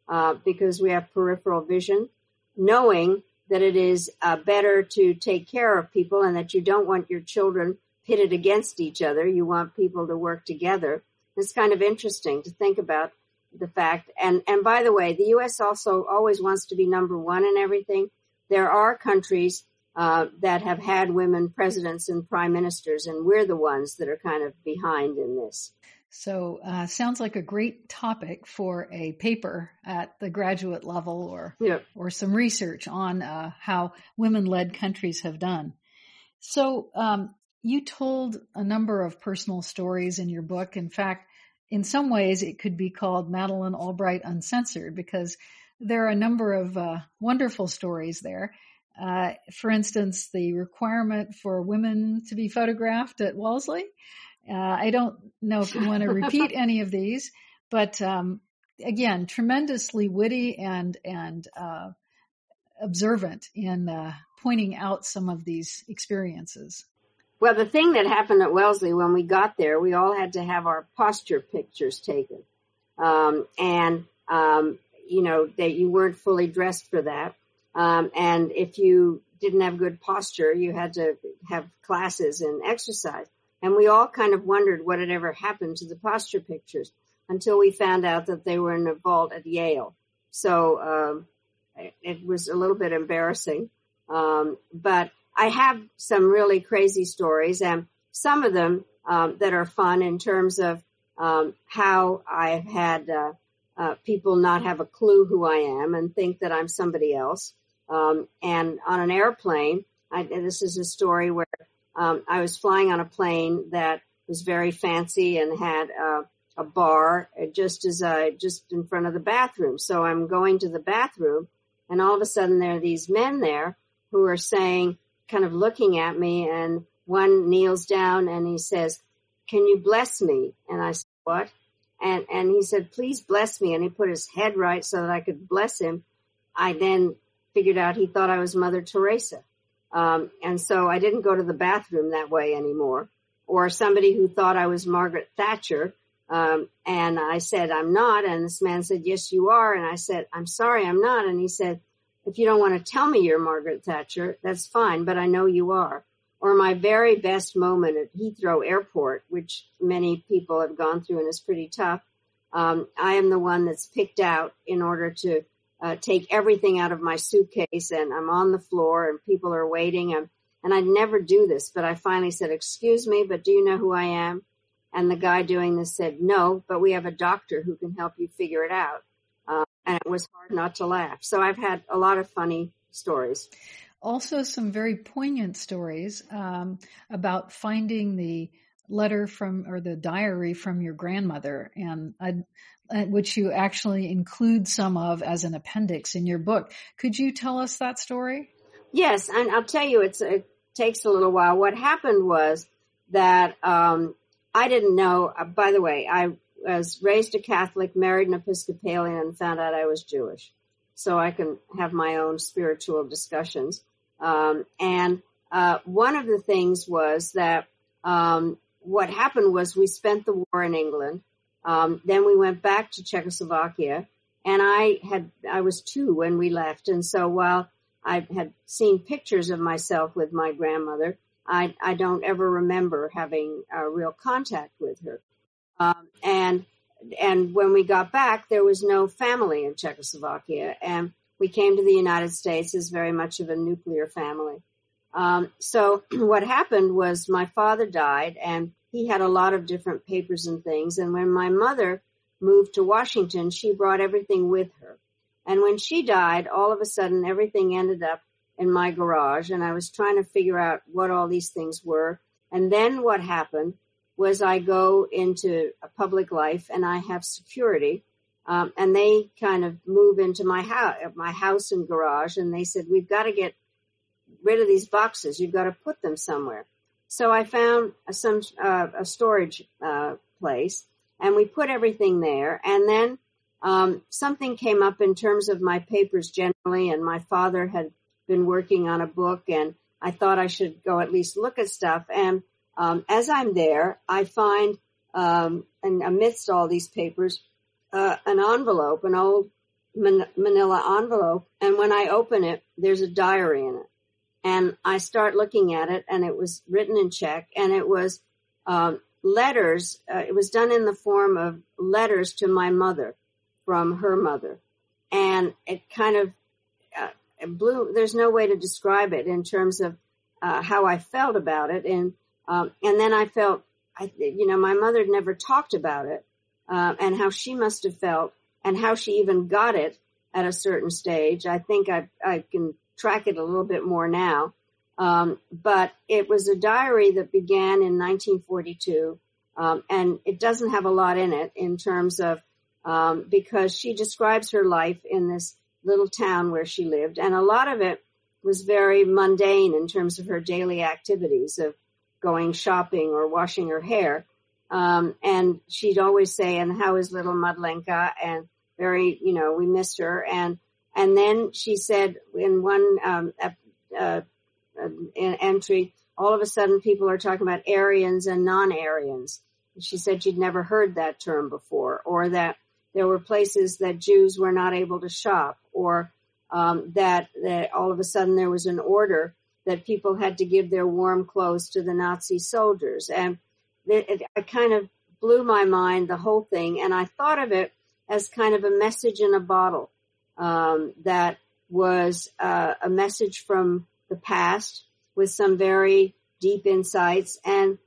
uh, because we have peripheral vision, knowing that it is uh, better to take care of people and that you don't want your children pitted against each other. You want people to work together. It's kind of interesting to think about the fact. And, and by the way, the U.S. also always wants to be number one in everything. There are countries uh, that have had women presidents and prime ministers, and we're the ones that are kind of behind in this. So, uh, sounds like a great topic for a paper at the graduate level, or yeah. or some research on uh, how women-led countries have done. So, um, you told a number of personal stories in your book. In fact, in some ways, it could be called Madeleine Albright Uncensored because there are a number of uh, wonderful stories there. Uh, for instance, the requirement for women to be photographed at Wellesley uh, I don't know if you want to repeat any of these, but um, again, tremendously witty and and uh, observant in uh, pointing out some of these experiences. Well, the thing that happened at Wellesley when we got there, we all had to have our posture pictures taken, um, and um, you know that you weren't fully dressed for that, um, and if you didn't have good posture, you had to have classes and exercise. And we all kind of wondered what had ever happened to the posture pictures until we found out that they were in a vault at Yale. So um, it was a little bit embarrassing. Um, but I have some really crazy stories and some of them um, that are fun in terms of um, how I've had uh, uh, people not have a clue who I am and think that I'm somebody else. Um, and on an airplane, I, this is a story where um, I was flying on a plane that was very fancy and had uh, a bar just as I just in front of the bathroom. So I'm going to the bathroom, and all of a sudden there are these men there who are saying, kind of looking at me, and one kneels down and he says, "Can you bless me?" And I said, "What?" And and he said, "Please bless me." And he put his head right so that I could bless him. I then figured out he thought I was Mother Teresa. Um, and so I didn't go to the bathroom that way anymore. Or somebody who thought I was Margaret Thatcher. Um, and I said, I'm not. And this man said, yes, you are. And I said, I'm sorry, I'm not. And he said, if you don't want to tell me you're Margaret Thatcher, that's fine, but I know you are. Or my very best moment at Heathrow Airport, which many people have gone through and is pretty tough. Um, I am the one that's picked out in order to uh, take everything out of my suitcase and I'm on the floor and people are waiting. I'm, and I'd never do this, but I finally said, excuse me, but do you know who I am? And the guy doing this said, no, but we have a doctor who can help you figure it out. Uh, and it was hard not to laugh. So I've had a lot of funny stories. Also, some very poignant stories um, about finding the letter from or the diary from your grandmother and which you actually include some of as an appendix in your book. Could you tell us that story? Yes, and I'll tell you, it takes a little while. What happened was that um, I didn't know. Uh, by the way, I was raised a Catholic, married an Episcopalian, and found out I was Jewish. So I can have my own spiritual discussions. Um, and uh, one of the things was that um, what happened was we spent the war in England um, then we went back to Czechoslovakia, and I had I was two when we left, and so while I had seen pictures of myself with my grandmother, I I don't ever remember having a real contact with her. Um, and and when we got back, there was no family in Czechoslovakia, and we came to the United States as very much of a nuclear family. Um, so what happened was my father died, and he had a lot of different papers and things. And when my mother moved to Washington, she brought everything with her. And when she died, all of a sudden everything ended up in my garage and I was trying to figure out what all these things were. And then what happened was I go into a public life and I have security. Um, and they kind of move into my house, my house and garage. And they said, we've got to get rid of these boxes. You've got to put them somewhere. So I found some uh, a storage uh, place, and we put everything there. And then um, something came up in terms of my papers generally, and my father had been working on a book, and I thought I should go at least look at stuff. And um, as I'm there, I find, um, and amidst all these papers, uh, an envelope, an old manila envelope. And when I open it, there's a diary in it. And I start looking at it and it was written in Czech and it was, um, letters. Uh, it was done in the form of letters to my mother from her mother. And it kind of uh, it blew, there's no way to describe it in terms of uh, how I felt about it. And, um, and then I felt, I, you know, my mother never talked about it, uh, and how she must have felt and how she even got it at a certain stage. I think I, I can track it a little bit more now. Um, but it was a diary that began in 1942, um, and it doesn't have a lot in it in terms of um, because she describes her life in this little town where she lived, and a lot of it was very mundane in terms of her daily activities of going shopping or washing her hair. Um, and she'd always say, "And how is little Madlenka?" And very, you know, we missed her. And and then she said in one um, uh, uh, entry, all of a sudden people are talking about Aryans and non-Aryans. She said she'd never heard that term before, or that there were places that Jews were not able to shop, or um, that that all of a sudden there was an order that people had to give their warm clothes to the Nazi soldiers, and it, it, it kind of blew my mind the whole thing. And I thought of it as kind of a message in a bottle um, that was uh, a message from the past with some very deep insights and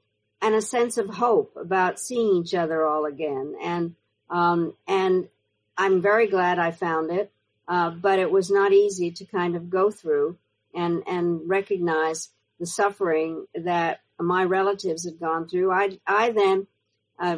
and a sense of hope about seeing each other all again. And um, and I'm very glad I found it, uh, but it was not easy to kind of go through and and recognize the suffering that my relatives had gone through. I I then. Uh,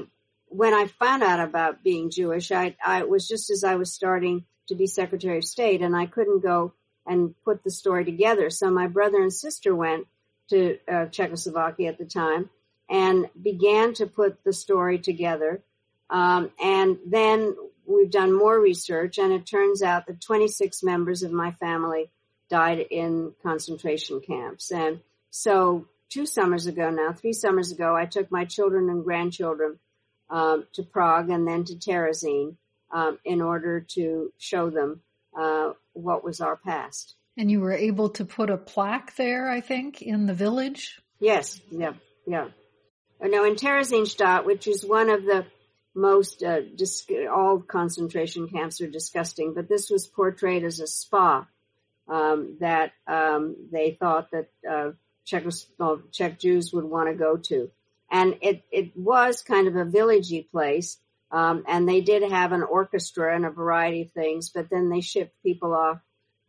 when I found out about being Jewish, I, I was just as I was starting to be Secretary of State and I couldn't go and put the story together. So my brother and sister went to uh, Czechoslovakia at the time and began to put the story together. Um, and then we've done more research and it turns out that 26 members of my family died in concentration camps. And so two summers ago now, three summers ago, I took my children and grandchildren um, to Prague and then to Terezin um, in order to show them uh, what was our past. And you were able to put a plaque there, I think, in the village? Yes, yeah, yeah. Now in Theresienstadt, which is one of the most, uh, dis- all concentration camps are disgusting, but this was portrayed as a spa um, that um, they thought that uh, Czech Jews would want to go to. And it, it was kind of a villagey place, um, and they did have an orchestra and a variety of things, but then they shipped people off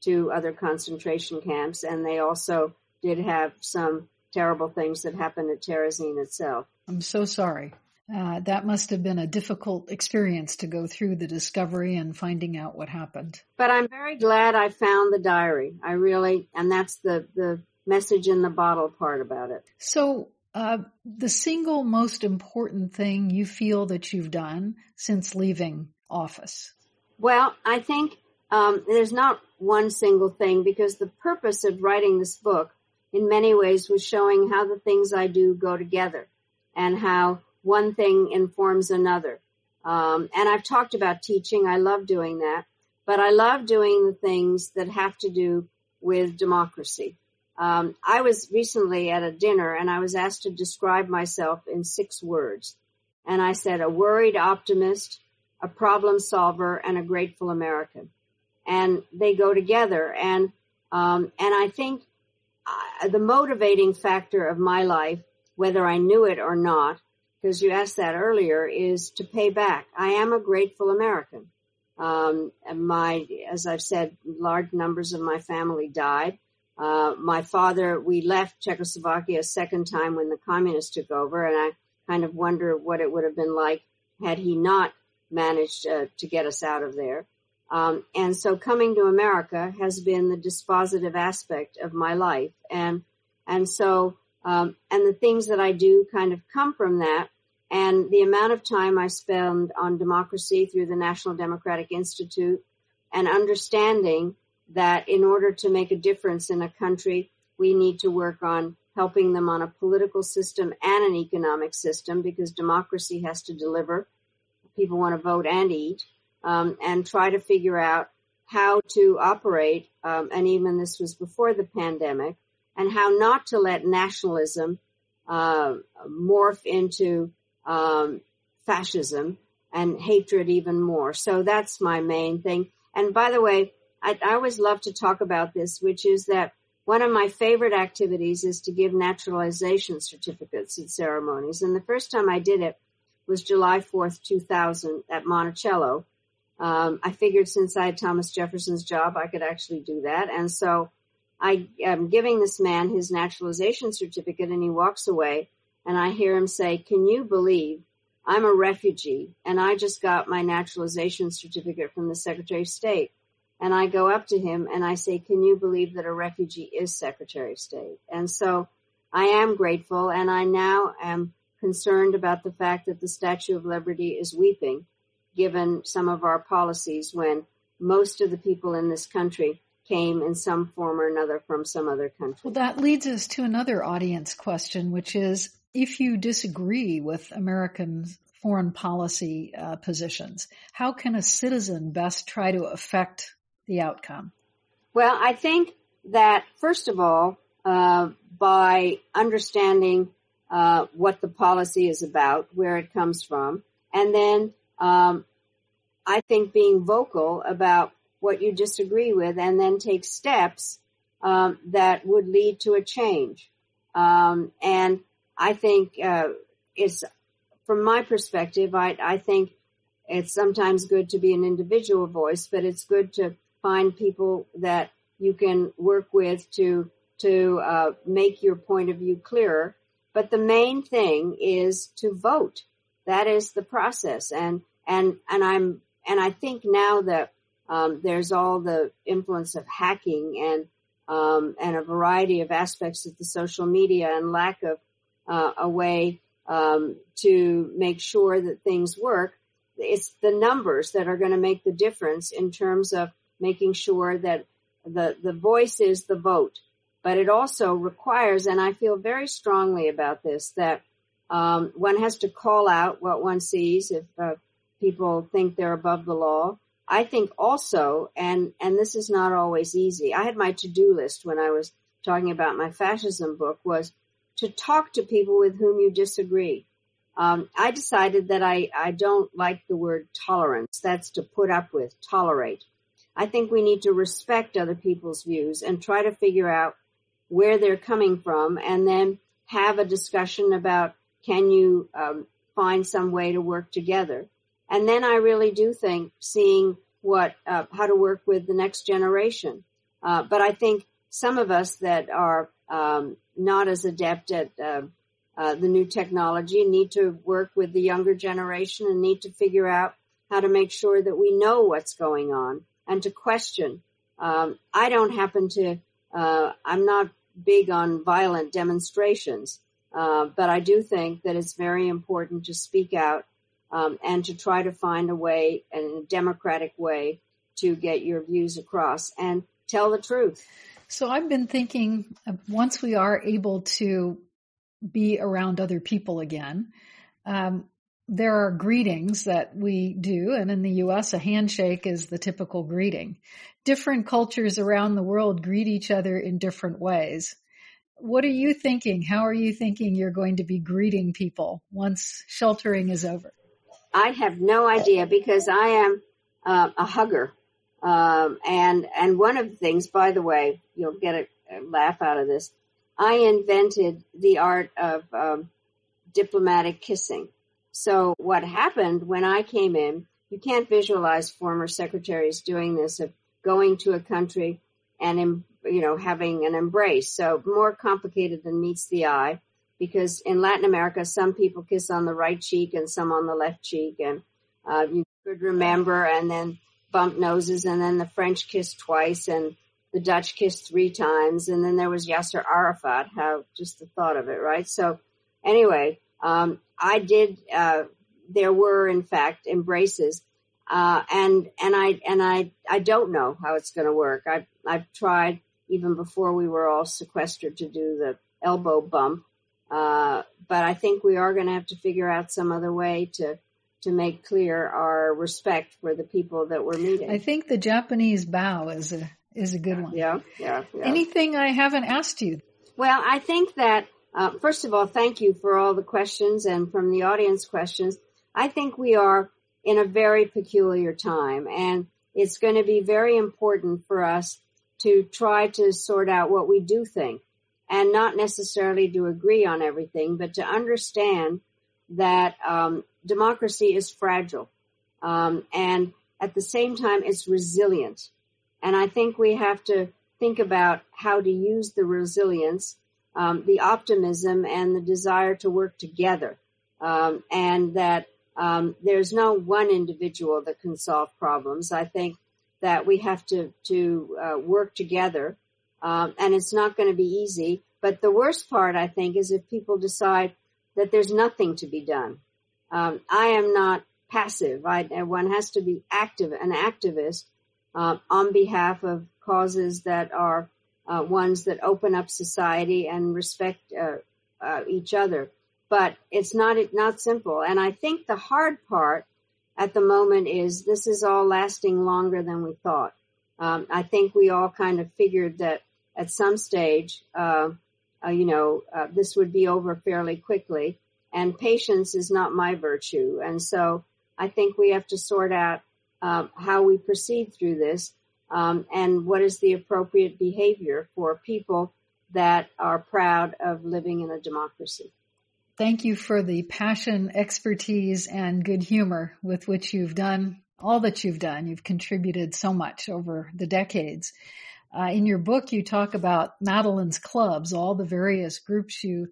to other concentration camps, and they also did have some terrible things that happened at Terezin itself. I'm so sorry. Uh, that must have been a difficult experience to go through the discovery and finding out what happened. But I'm very glad I found the diary. I really, and that's the, the message in the bottle part about it. So uh, the single most important thing you feel that you've done since leaving office? Well, I think um, there's not one single thing because the purpose of writing this book, in many ways, was showing how the things I do go together and how one thing informs another. Um, and I've talked about teaching. I love doing that, but I love doing the things that have to do with democracy. Um, I was recently at a dinner and I was asked to describe myself in six words. And I said, a worried optimist, a problem solver, and a grateful American. And they go together. And, um, and I think uh, the motivating factor of my life, whether I knew it or not, because you asked that earlier, is to pay back. I am a grateful American. Um, my, as I've said, large numbers of my family died. Uh, my father, we left Czechoslovakia a second time when the communists took over, and I kind of wonder what it would have been like had he not managed uh, to get us out of there. Um, and so coming to America has been the dispositive aspect of my life. And, and so Um, and the things that I do kind of come from that. And the amount of time I spend on democracy through the National Democratic Institute and understanding that in order to make a difference in a country, we need to work on helping them on a political system and an economic system because democracy has to deliver. People want to vote and eat, um, and try to figure out how to operate. Um, and even this was before the pandemic, and how not to let nationalism uh, morph into um, fascism and hatred even more. So that's my main thing. And by the way, I, I always love to talk about this, which is that one of my favorite activities is to give naturalization certificates at ceremonies. And the first time I did it was July 4th, 2000 at Monticello. Um, I figured since I had Thomas Jefferson's job, I could actually do that. And so I am giving this man his naturalization certificate and he walks away and I hear him say, can you believe I'm a refugee and I just got my naturalization certificate from the Secretary of State? And I go up to him and I say, can you believe that a refugee is Secretary of State? And so I am grateful and I now am concerned about the fact that the Statue of Liberty is weeping given some of our policies when most of the people in this country came in some form or another from some other country. Well, that leads us to another audience question, which is if you disagree with American foreign policy uh, positions, how can a citizen best try to affect the outcome? Well, I think that first of all, uh, by understanding uh, what the policy is about, where it comes from, and then um, I think being vocal about what you disagree with, and then take steps um, that would lead to a change. Um, and I think uh, it's from my perspective, I, I think it's sometimes good to be an individual voice, but it's good to find people that you can work with to to uh, make your point of view clearer. But the main thing is to vote. That is the process, and and and I'm and I think now that um, there's all the influence of hacking and um, and a variety of aspects of the social media and lack of uh, a way um, to make sure that things work. It's the numbers that are going to make the difference in terms of making sure that the, the voice is the vote. But it also requires, and I feel very strongly about this, that um, one has to call out what one sees if uh, people think they're above the law. I think also, and and this is not always easy. I had my to-do list when I was talking about my fascism book was to talk to people with whom you disagree. Um, I decided that I I don't like the word tolerance. That's to put up with, tolerate. I think we need to respect other people's views and try to figure out where they're coming from and then have a discussion about can you um, find some way to work together. And then I really do think seeing what, uh, how to work with the next generation. Uh, but I think some of us that are um, not as adept at uh, uh, the new technology need to work with the younger generation and need to figure out how to make sure that we know what's going on and to question. Um, I don't happen to, uh, I'm not big on violent demonstrations, uh, but I do think that it's very important to speak out um, and to try to find a way, a democratic way, to get your views across and tell the truth. So I've been thinking once we are able to be around other people again, um, there are greetings that we do, and in the US, a handshake is the typical greeting. Different cultures around the world greet each other in different ways. What are you thinking? How are you thinking you're going to be greeting people once sheltering is over? I have no idea because I am uh, a hugger. Um, and, and one of the things, by the way, you'll get a, laugh out of this. I invented the art of um, diplomatic kissing. So what happened when I came in, you can't visualize former secretaries doing this of going to a country and, you know, having an embrace. So more complicated than meets the eye because in Latin America, some people kiss on the right cheek and some on the left cheek and, uh, you could remember and then bump noses and then the French kiss twice and the Dutch kissed three times, and then there was Yasser Arafat. How just the thought of it, right? So anyway, um, I did. Uh, there were in fact embraces, uh, and and I and I I don't know how it's going to work. I've I've tried even before we were all sequestered to do the elbow bump, uh, but I think we are going to have to figure out some other way to to make clear our respect for the people that we're meeting. I think the Japanese bow is a is a good one. Yeah, yeah. yeah. Anything I haven't asked you? Well, I think that uh, first of all, thank you for all the questions and from the audience questions. I think we are in a very peculiar time, and it's going to be very important for us to try to sort out what we do think, and not necessarily to agree on everything, but to understand that um, democracy is fragile, um, and at the same time, it's resilient. And I think we have to think about how to use the resilience, um, the optimism, and the desire to work together. Um, and that um, there's no one individual that can solve problems. I think that we have to to uh, work together, um, and it's not going to be easy. But the worst part, I think, is if people decide that there's nothing to be done. Um, I am not passive. I, one has to be active, an activist uh, on behalf of causes that are uh, ones that open up society and respect uh, uh, each other. But it's not not simple. And I think the hard part at the moment is this is all lasting longer than we thought. Um, I think we all kind of figured that at some stage, uh, uh, you know, this would be over fairly quickly. And patience is not my virtue. And so I think we have to sort out uh, how we proceed through this um, and what is the appropriate behavior for people that are proud of living in a democracy. Thank you for the passion, expertise, and good humor with which you've done all that you've done. You've contributed so much over the decades. Uh, in your book, you talk about Madeleine's clubs, all the various groups you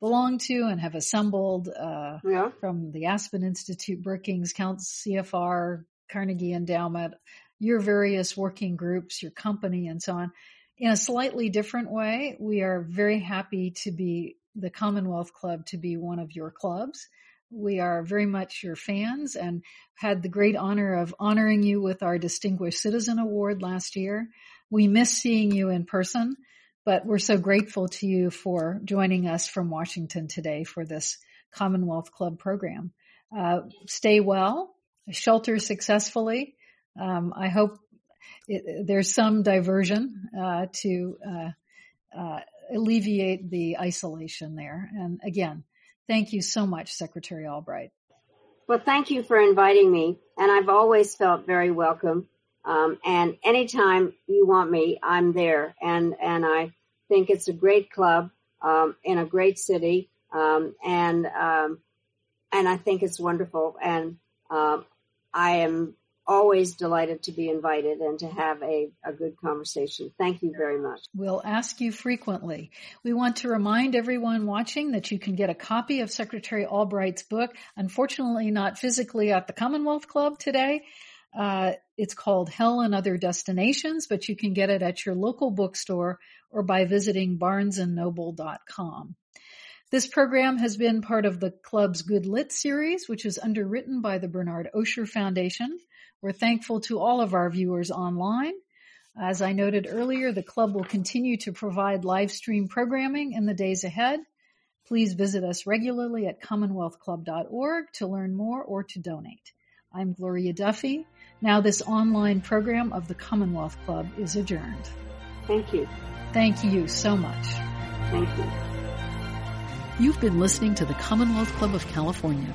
belong to and have assembled uh, yeah. from the Aspen Institute, Brookings, Count CFR, Carnegie Endowment, your various working groups, your company, and so on. In a slightly different way, we are very happy to be the Commonwealth Club to be one of your clubs. We are very much your fans and had the great honor of honoring you with our Distinguished Citizen Award last year. We miss seeing you in person, but we're so grateful to you for joining us from Washington today for this Commonwealth Club program. Uh, stay well shelter successfully. Um, I hope it, there's some diversion uh, to uh, uh, alleviate the isolation there. And again, thank you so much, Secretary Albright. Well, thank you for inviting me, and I've always felt very welcome. Um, and anytime you want me, I'm there. And and I think it's a great club um, in a great city, um, and um, and I think it's wonderful. And um, I am always delighted to be invited and to have a, a good conversation. Thank you very much. We'll ask you frequently. We want to remind everyone watching that you can get a copy of Secretary Albright's book, unfortunately not physically at the Commonwealth Club today. Uh, it's called Hell and Other Destinations, but you can get it at your local bookstore or by visiting barnesandnoble.com. This program has been part of the club's Good Lit series, which is underwritten by the Bernard Osher Foundation. We're thankful to all of our viewers online. As I noted earlier, the club will continue to provide live stream programming in the days ahead. Please visit us regularly at commonwealthclub.org to learn more or to donate. I'm Gloria Duffy. Now this online program of the Commonwealth Club is adjourned. Thank you. Thank you so much. Thank you. You've been listening to the Commonwealth Club of California.